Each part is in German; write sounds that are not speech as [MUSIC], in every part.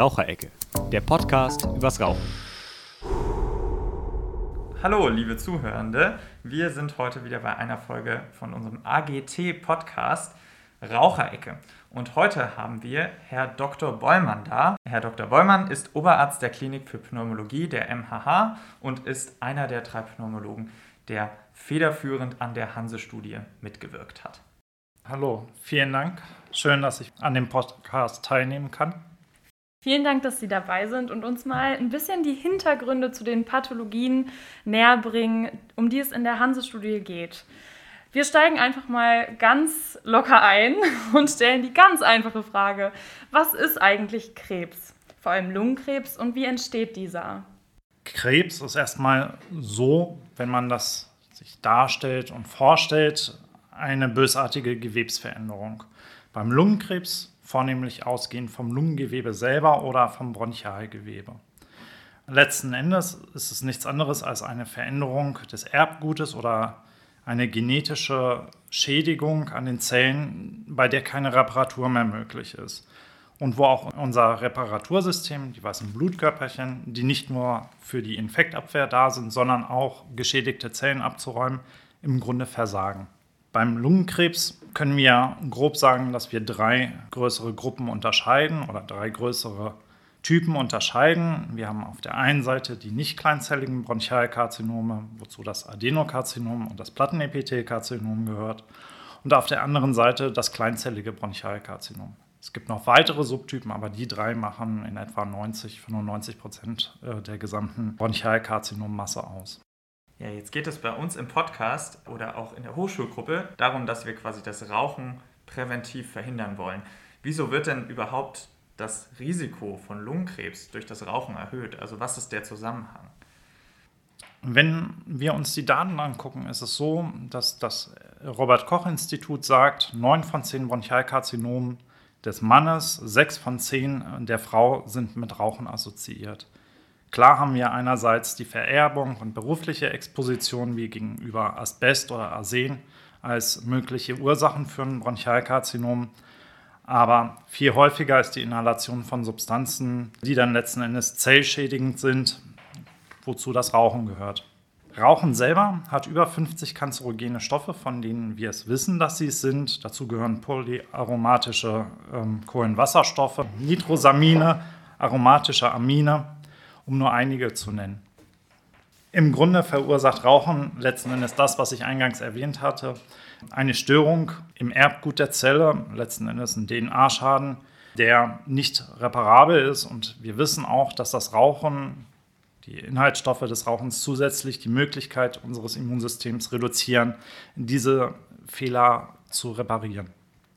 Raucherecke, der Podcast übers Rauchen. Hallo, liebe Zuhörende. Wir sind heute wieder bei einer Folge von unserem AGT-Podcast Raucherecke. Und heute haben wir Herr Dr. Bollmann da. Herr Dr. Bollmann ist Oberarzt der Klinik für Pneumologie der MHH und ist einer der drei Pneumologen, der federführend an der Hanse-Studie mitgewirkt hat. Hallo, vielen Dank. Schön, dass ich an dem Podcast teilnehmen kann. Vielen Dank, dass Sie dabei sind und uns mal ein bisschen die Hintergründe zu den Pathologien näher bringen, um die es in der Hanse-Studie geht. Wir steigen einfach mal ganz locker ein [LAUGHS] und stellen die ganz einfache Frage, was ist eigentlich Krebs? Vor allem Lungenkrebs und wie entsteht dieser? Krebs ist erstmal so, wenn man das sich darstellt und vorstellt, eine bösartige Gewebsveränderung. Beim Lungenkrebs vornehmlich ausgehend vom Lungengewebe selber oder vom Bronchialgewebe. Letzten Endes ist es nichts anderes als eine Veränderung des Erbgutes oder eine genetische Schädigung an den Zellen, bei der keine Reparatur mehr möglich ist. Und wo auch unser Reparatursystem, die weißen Blutkörperchen, die nicht nur für die Infektabwehr da sind, sondern auch geschädigte Zellen abzuräumen, im Grunde versagen. Beim Lungenkrebs können wir grob sagen, dass wir drei größere Gruppen unterscheiden oder drei größere Typen unterscheiden. Wir haben auf der einen Seite die nicht kleinzelligen Bronchialkarzinome, wozu das Adenokarzinom und das Plattenepithelkarzinom gehört. Und auf der anderen Seite das kleinzellige Bronchialkarzinom. Es gibt noch weitere Subtypen, aber die drei machen in etwa 90, 95 Prozent äh, der gesamten Bronchialkarzinommasse aus. Ja, jetzt geht es bei uns im Podcast oder auch in der Hochschulgruppe darum, dass wir quasi das Rauchen präventiv verhindern wollen. Wieso wird denn überhaupt das Risiko von Lungenkrebs durch das Rauchen erhöht? Also was ist der Zusammenhang? Wenn wir uns die Daten angucken, ist es so, dass das Robert Koch Institut sagt, neun von zehn Bronchialkarzinomen des Mannes, sechs von zehn der Frau sind mit Rauchen assoziiert. Klar haben wir einerseits die Vererbung und berufliche Exposition wie gegenüber Asbest oder Arsen als mögliche Ursachen für ein Bronchialkarzinom. Aber viel häufiger ist die Inhalation von Substanzen, die dann letzten Endes zellschädigend sind, wozu das Rauchen gehört. Rauchen selber hat über 50 kanzerogene Stoffe, von denen wir es wissen, dass sie es sind. Dazu gehören polyaromatische ähm, Kohlenwasserstoffe, Nitrosamine, aromatische Amine um nur einige zu nennen. Im Grunde verursacht Rauchen letzten Endes das, was ich eingangs erwähnt hatte, eine Störung im Erbgut der Zelle, letzten Endes ein DNA-Schaden, der nicht reparabel ist. Und wir wissen auch, dass das Rauchen, die Inhaltsstoffe des Rauchens zusätzlich die Möglichkeit unseres Immunsystems reduzieren, diese Fehler zu reparieren.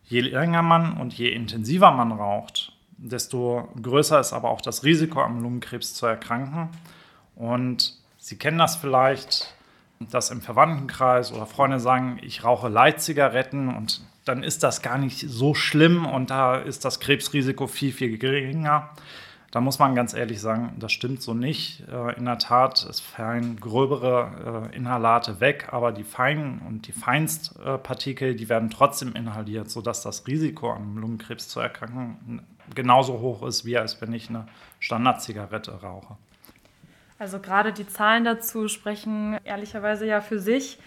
Je länger man und je intensiver man raucht, desto größer ist aber auch das Risiko, am Lungenkrebs zu erkranken. Und Sie kennen das vielleicht, dass im Verwandtenkreis oder Freunde sagen, ich rauche Leitzigaretten und dann ist das gar nicht so schlimm und da ist das Krebsrisiko viel, viel geringer. Da muss man ganz ehrlich sagen, das stimmt so nicht. Äh, in der Tat, es fallen gröbere äh, Inhalate weg, aber die feinen und die Feinstpartikel, die werden trotzdem inhaliert, sodass das Risiko an Lungenkrebs zu erkranken genauso hoch ist, wie als wenn ich eine Standardzigarette rauche. Also gerade die Zahlen dazu sprechen ehrlicherweise ja für sich.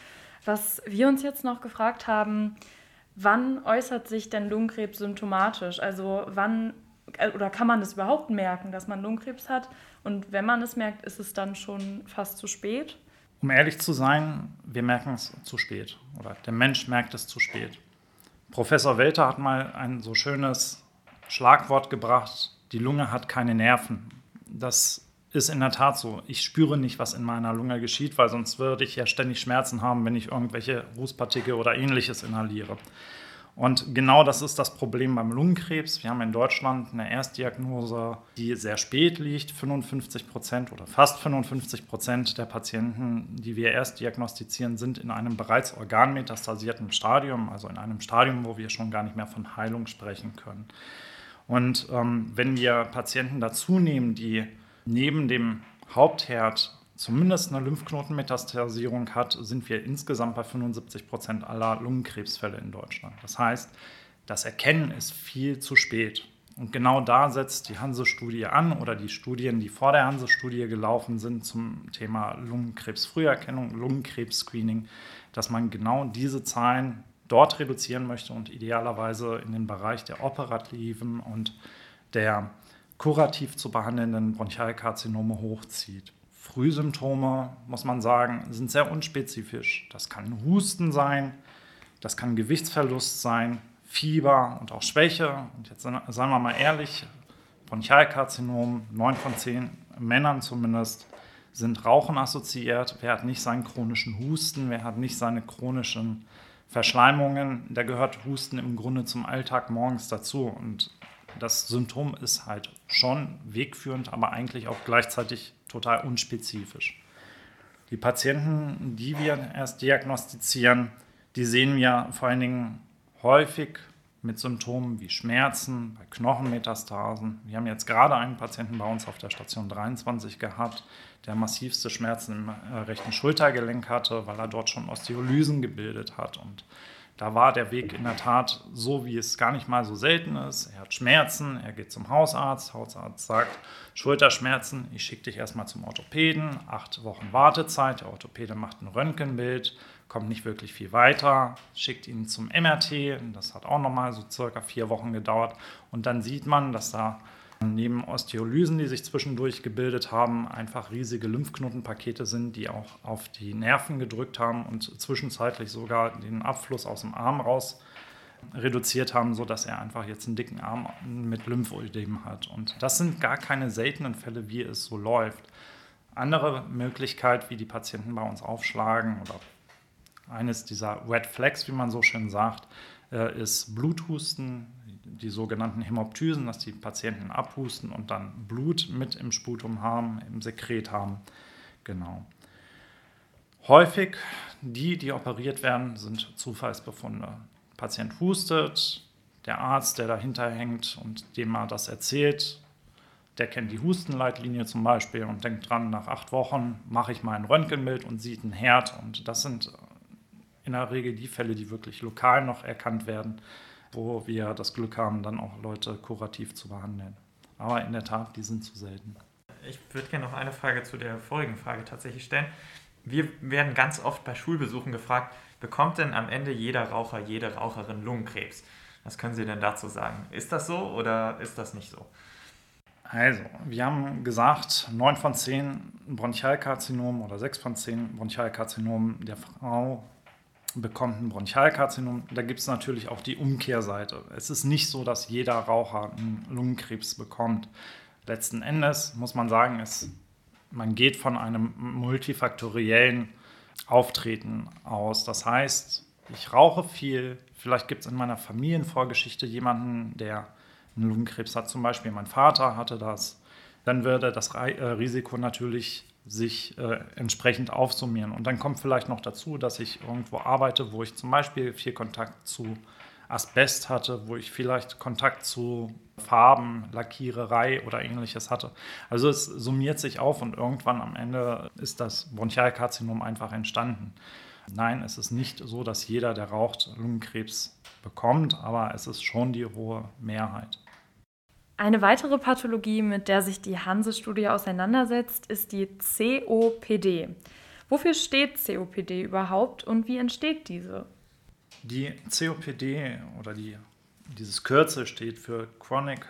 Was wir uns jetzt noch gefragt haben, wann äußert sich denn Lungenkrebs symptomatisch? Also wann oder kann man das überhaupt merken, dass man Lungenkrebs hat? Und wenn man es merkt, ist es dann schon fast zu spät? Um ehrlich zu sein, wir merken es zu spät oder der Mensch merkt es zu spät. Professor Welter hat mal ein so schönes Schlagwort gebracht, die Lunge hat keine Nerven. Das ist in der Tat so. Ich spüre nicht, was in meiner Lunge geschieht, weil sonst würde ich ja ständig Schmerzen haben, wenn ich irgendwelche Rußpartikel oder ähnliches inhaliere. Und genau das ist das Problem beim Lungenkrebs. Wir haben in Deutschland eine Erstdiagnose, die sehr spät liegt. 55 Prozent oder fast 55 Prozent der Patienten, die wir erst diagnostizieren, sind in einem bereits organmetastasierten Stadium, also in einem Stadium, wo wir schon gar nicht mehr von Heilung sprechen können. Und ähm, wenn wir Patienten dazu nehmen, die neben dem Hauptherd zumindest eine Lymphknotenmetastasierung hat, sind wir insgesamt bei 75 Prozent aller Lungenkrebsfälle in Deutschland. Das heißt, das Erkennen ist viel zu spät. Und genau da setzt die Hanse-Studie an oder die Studien, die vor der Hanse-Studie gelaufen sind zum Thema Lungenkrebsfrüherkennung, Lungenkrebs-Screening, dass man genau diese Zahlen dort reduzieren möchte und idealerweise in den Bereich der operativen und der kurativ zu behandelnden Bronchialkarzinome hochzieht. Frühsymptome, muss man sagen, sind sehr unspezifisch. Das kann Husten sein, das kann Gewichtsverlust sein, Fieber und auch Schwäche. Und jetzt sagen wir mal ehrlich, Bronchialkarzinom, 9 von 10 Männern zumindest, sind Rauchen assoziiert. Wer hat nicht seinen chronischen Husten, wer hat nicht seine chronischen Verschleimungen, da gehört Husten im Grunde zum Alltag morgens dazu. Und das Symptom ist halt schon wegführend, aber eigentlich auch gleichzeitig total unspezifisch. Die Patienten, die wir erst diagnostizieren, die sehen wir vor allen Dingen häufig mit Symptomen wie Schmerzen, bei Knochenmetastasen. Wir haben jetzt gerade einen Patienten bei uns auf der Station 23 gehabt, der massivste Schmerzen im äh, rechten Schultergelenk hatte, weil er dort schon Osteolysen gebildet hat. Und da war der Weg in der Tat so, wie es gar nicht mal so selten ist. Er hat Schmerzen, er geht zum Hausarzt. Hausarzt sagt, Schulterschmerzen, ich schicke dich erstmal zum Orthopäden. Acht Wochen Wartezeit, der Orthopäde macht ein Röntgenbild, kommt nicht wirklich viel weiter, schickt ihn zum MRT. Das hat auch nochmal so circa vier Wochen gedauert. Und dann sieht man, dass da neben Osteolysen, die sich zwischendurch gebildet haben, einfach riesige Lymphknotenpakete sind, die auch auf die Nerven gedrückt haben und zwischenzeitlich sogar den Abfluss aus dem Arm raus reduziert haben, sodass er einfach jetzt einen dicken Arm mit Lymphödem hat. Und das sind gar keine seltenen Fälle, wie es so läuft. Andere Möglichkeit, wie die Patienten bei uns aufschlagen oder eines dieser Red Flags, wie man so schön sagt, äh, ist Bluthusten, die sogenannten Hämoptysen, dass die Patienten abhusten und dann Blut mit im Sputum haben, im Sekret haben. Genau. Häufig die, die operiert werden, sind Zufallsbefunde. Patient hustet, der Arzt, der dahinter hängt und dem er das erzählt, der kennt die Hustenleitlinie zum Beispiel und denkt dran, nach acht Wochen mache ich mal ein Röntgenbild und sieht einen Herd. Und das sind in der Regel die Fälle, die wirklich lokal noch erkannt werden wo wir das Glück haben, dann auch Leute kurativ zu behandeln. Aber in der Tat, die sind zu selten. Ich würde gerne noch eine Frage zu der vorigen Frage tatsächlich stellen. Wir werden ganz oft bei Schulbesuchen gefragt, bekommt denn am Ende jeder Raucher, jede Raucherin Lungenkrebs? Was können Sie denn dazu sagen? Ist das so oder ist das nicht so? Also, wir haben gesagt, 9 von 10 Bronchialkarzinomen oder 6 von 10 Bronchialkarzinomen der Frau bekommt ein Bronchialkarzinom. Da gibt es natürlich auch die Umkehrseite. Es ist nicht so, dass jeder Raucher einen Lungenkrebs bekommt. Letzten Endes muss man sagen, es, man geht von einem multifaktoriellen Auftreten aus. Das heißt, ich rauche viel. Vielleicht gibt es in meiner Familienvorgeschichte jemanden, der einen Lungenkrebs hat. Zum Beispiel mein Vater hatte das. Dann würde das äh, Risiko natürlich sich äh, entsprechend aufsummieren. Und dann kommt vielleicht noch dazu, dass ich irgendwo arbeite, wo ich zum Beispiel viel Kontakt zu Asbest hatte, wo ich vielleicht Kontakt zu Farben, Lackiererei oder ähnliches hatte. Also es summiert sich auf und irgendwann am Ende ist das Bronchialkarzinom einfach entstanden. Nein, es ist nicht so, dass jeder, der raucht, Lungenkrebs bekommt, aber es ist schon die hohe Mehrheit. Eine weitere Pathologie, mit der sich die Hanse-Studie auseinandersetzt, ist die COPD. Wofür steht COPD überhaupt und wie entsteht diese? Die COPD oder die, dieses Kürzel steht für Chronic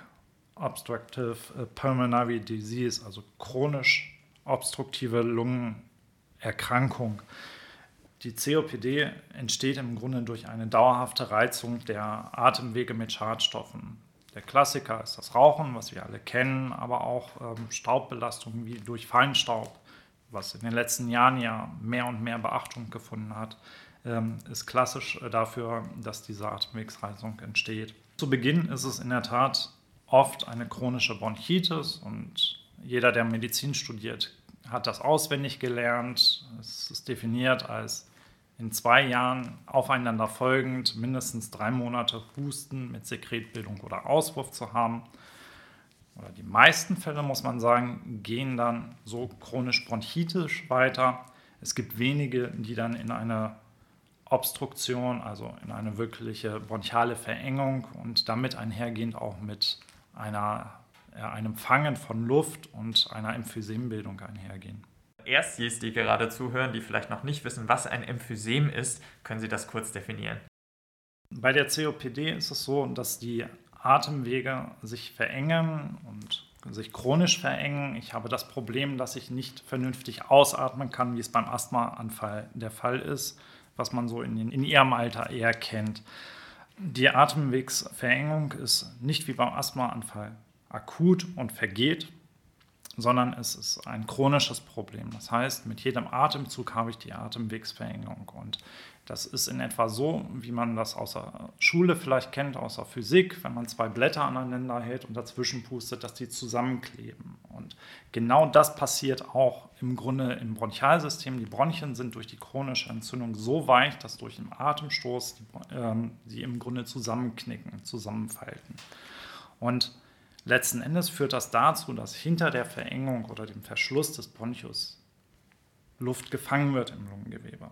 Obstructive Pulmonary Disease, also chronisch obstruktive Lungenerkrankung. Die COPD entsteht im Grunde durch eine dauerhafte Reizung der Atemwege mit Schadstoffen. Der Klassiker ist das Rauchen, was wir alle kennen, aber auch ähm, Staubbelastungen wie durch Feinstaub, was in den letzten Jahren ja mehr und mehr Beachtung gefunden hat, ähm, ist klassisch äh, dafür, dass diese Atemwegsreizung entsteht. Zu Beginn ist es in der Tat oft eine chronische Bronchitis und jeder, der Medizin studiert, hat das auswendig gelernt. Es ist definiert als in zwei Jahren aufeinander folgend mindestens drei Monate Husten mit Sekretbildung oder Auswurf zu haben. Oder die meisten Fälle, muss man sagen, gehen dann so chronisch bronchitisch weiter. Es gibt wenige, die dann in eine Obstruktion, also in eine wirkliche bronchiale Verengung und damit einhergehend auch mit einer, einem Fangen von Luft und einer Emphysembildung einhergehen. Erstis, die gerade zuhören, die vielleicht noch nicht wissen, was ein Emphysem ist, können Sie das kurz definieren? Bei der COPD ist es so, dass die Atemwege sich verengen und sich chronisch verengen. Ich habe das Problem, dass ich nicht vernünftig ausatmen kann, wie es beim Asthmaanfall der Fall ist, was man so in, in ihrem Alter eher kennt. Die Atemwegsverengung ist nicht wie beim Asthmaanfall akut und vergeht, sondern es ist ein chronisches Problem. Das heißt, mit jedem Atemzug habe ich die Atemwegsverengung. Und das ist in etwa so, wie man das aus der Schule vielleicht kennt, aus der Physik, wenn man zwei Blätter aneinander hält und dazwischen pustet, dass die zusammenkleben. Und genau das passiert auch im Grunde im Bronchialsystem. Die Bronchien sind durch die chronische Entzündung so weich, dass durch den Atemstoß ähm, die im Grunde zusammenknicken, zusammenfalten. Und Letzten Endes führt das dazu, dass hinter der Verengung oder dem Verschluss des Bronchus Luft gefangen wird im Lungengewebe.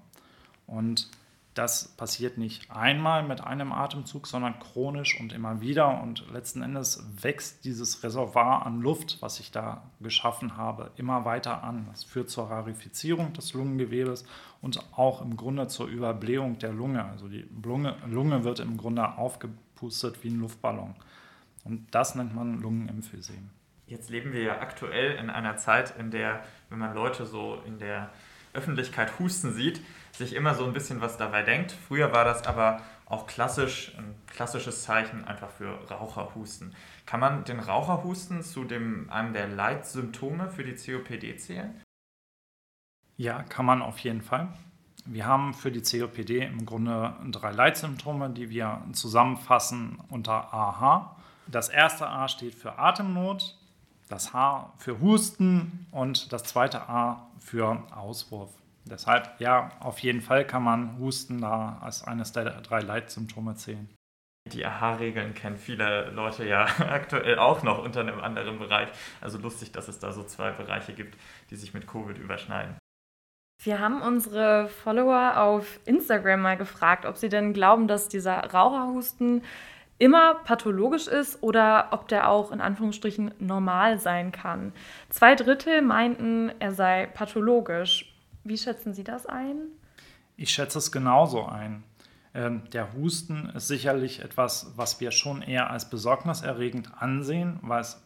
Und das passiert nicht einmal mit einem Atemzug, sondern chronisch und immer wieder. Und letzten Endes wächst dieses Reservoir an Luft, was ich da geschaffen habe, immer weiter an. Das führt zur Rarifizierung des Lungengewebes und auch im Grunde zur Überblähung der Lunge. Also die Lunge, Lunge wird im Grunde aufgepustet wie ein Luftballon. Und das nennt man Lungenemphysem. Jetzt leben wir ja aktuell in einer Zeit, in der, wenn man Leute so in der Öffentlichkeit husten sieht, sich immer so ein bisschen was dabei denkt. Früher war das aber auch klassisch, ein klassisches Zeichen einfach für Raucherhusten. Kann man den Raucherhusten zu dem, einem der Leitsymptome für die COPD zählen? Ja, kann man auf jeden Fall. Wir haben für die COPD im Grunde drei Leitsymptome, die wir zusammenfassen unter AH. Das erste A steht für Atemnot, das H für Husten und das zweite A für Auswurf. Deshalb, ja, auf jeden Fall kann man Husten da als eines der drei Leitsymptome zählen. Die AHA-Regeln kennen viele Leute ja [LAUGHS] aktuell auch noch unter einem anderen Bereich. Also lustig, dass es da so zwei Bereiche gibt, die sich mit Covid überschneiden. Wir haben unsere Follower auf Instagram mal gefragt, ob sie denn glauben, dass dieser Raucherhusten immer pathologisch ist oder ob der auch in Anführungsstrichen normal sein kann. Zwei Drittel meinten, er sei pathologisch. Wie schätzen Sie das ein? Ich schätze es genauso ein. Ähm, der Husten ist sicherlich etwas, was wir schon eher als besorgniserregend ansehen, weil es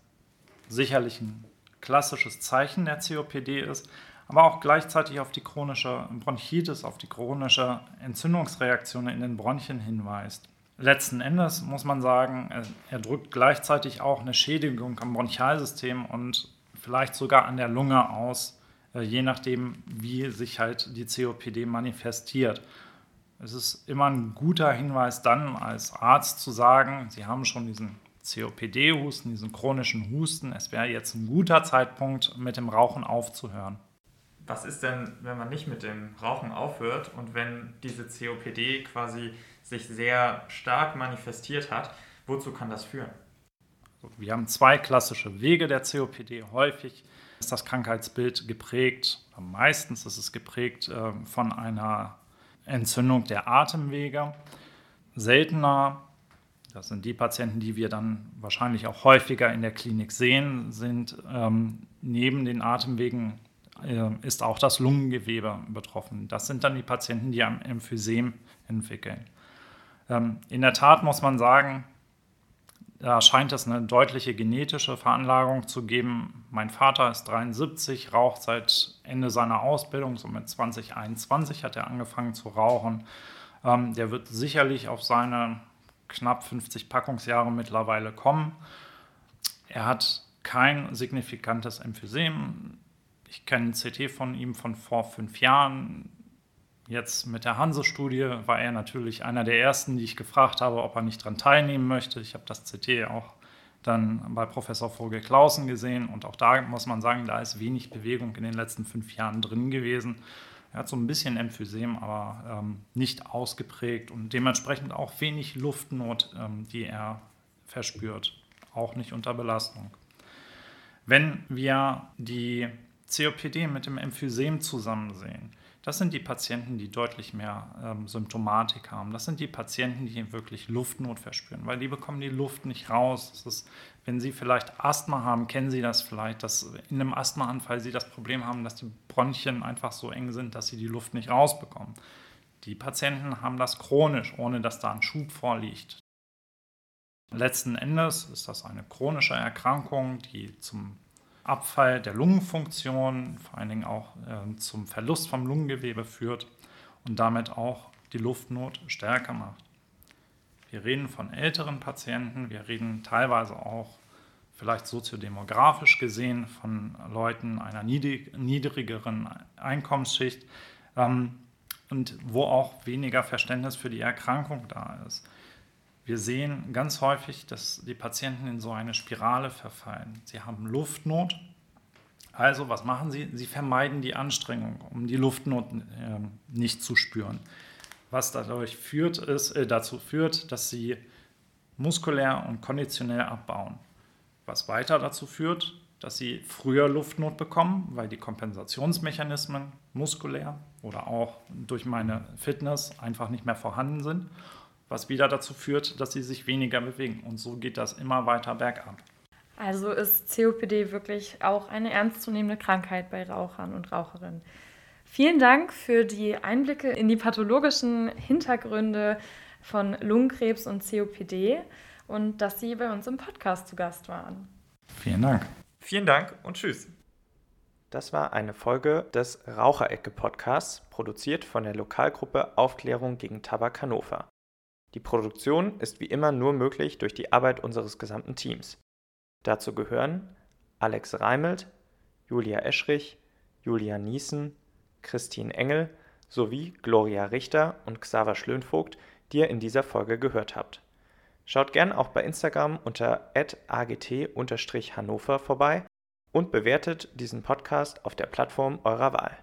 sicherlich ein klassisches Zeichen der COPD ist, aber auch gleichzeitig auf die chronische Bronchitis, auf die chronische Entzündungsreaktion in den Bronchien hinweist. Letzten Endes muss man sagen, er drückt gleichzeitig auch eine Schädigung am Bronchialsystem und vielleicht sogar an der Lunge aus, äh, je nachdem, wie sich halt die COPD manifestiert. Es ist immer ein guter Hinweis dann als Arzt zu sagen, Sie haben schon diesen COPD-Husten, diesen chronischen Husten. Es wäre jetzt ein guter Zeitpunkt, mit dem Rauchen aufzuhören. Was ist denn, wenn man nicht mit dem Rauchen aufhört und wenn diese COPD quasi sich sehr stark manifestiert hat. Wozu kann das führen? Wir haben zwei klassische Wege der COPD. Häufig ist das Krankheitsbild geprägt, meistens ist es geprägt äh, von einer Entzündung der Atemwege. Seltener, das sind die Patienten, die wir dann wahrscheinlich auch häufiger in der Klinik sehen, sind ähm, neben den Atemwegen ist auch das Lungengewebe betroffen. Das sind dann die Patienten, die am Emphysem entwickeln. Ähm, in der Tat muss man sagen, da scheint es eine deutliche genetische Veranlagung zu geben. Mein Vater ist 73, raucht seit Ende seiner Ausbildung, so mit 2021 hat er angefangen zu rauchen. Ähm, der wird sicherlich auf seine knapp 50 Packungsjahre mittlerweile kommen. Er hat kein signifikantes Emphysem. Ich kenne CT von ihm von vor fünf Jahren. Jetzt mit der Hanse-Studie war er natürlich einer der ersten, die ich gefragt habe, ob er nicht daran teilnehmen möchte. Ich habe das CT auch dann bei Professor Vogel-Klausen gesehen und auch da muss man sagen, da ist wenig Bewegung in den letzten fünf Jahren drin gewesen. Er hat so ein bisschen Emphysem, aber ähm, nicht ausgeprägt und dementsprechend auch wenig Luftnot, ähm, die er verspürt, auch nicht unter Belastung. Wenn wir die COPD mit dem Emphysem zusammen sehen, Das sind die Patienten, die deutlich mehr ähm, Symptomatik haben. Das sind die Patienten, die wirklich Luftnot verspüren, weil die bekommen die Luft nicht raus. Ist, wenn Sie vielleicht Asthma haben, kennen Sie das vielleicht, dass in einem Asthmaanfall Sie das Problem haben, dass die Bronchien einfach so eng sind, dass Sie die Luft nicht rausbekommen. Die Patienten haben das chronisch, ohne dass da ein Schub vorliegt. Letzten Endes ist das eine chronische Erkrankung, die zum Abfall der Lungenfunktion, vor allen Dingen auch äh, zum Verlust vom Lungengewebe führt und damit auch die Luftnot stärker macht. Wir reden von älteren Patienten, wir reden teilweise auch vielleicht soziodemografisch gesehen von Leuten einer niedrigeren Einkommensschicht ähm, und wo auch weniger Verständnis für die Erkrankung da ist. Wir sehen ganz häufig, dass die Patienten in so eine Spirale verfallen. Sie haben Luftnot. Also, was machen sie? Sie vermeiden die Anstrengung, um die Luftnot äh, nicht zu spüren. Was dadurch führt, ist, äh, dazu führt, dass sie muskulär und konditionell abbauen. Was weiter dazu führt, dass sie früher Luftnot bekommen, weil die Kompensationsmechanismen muskulär oder auch durch meine Fitness einfach nicht mehr vorhanden sind was wieder dazu führt, dass sie sich weniger bewegen. Und so geht das immer weiter bergab. Also ist COPD wirklich auch eine ernstzunehmende Krankheit bei Rauchern und Raucherinnen. Vielen Dank für die Einblicke in die pathologischen Hintergründe von Lungenkrebs und COPD und dass Sie bei uns im Podcast zu Gast waren. Vielen Dank. Vielen Dank und tschüss. Das war eine Folge des Raucherecke Podcasts, produziert von der Lokalgruppe Aufklärung gegen Tabak Hannover. Die Produktion ist wie immer nur möglich durch die Arbeit unseres gesamten Teams. Dazu gehören Alex Reimelt, Julia Eschrich, Julia Niesen, Christine Engel sowie Gloria Richter und Xaver Schlönvogt, die ihr in dieser Folge gehört habt. Schaut gern auch bei Instagram unter agt-hannover vorbei und bewertet diesen Podcast auf der Plattform eurer Wahl.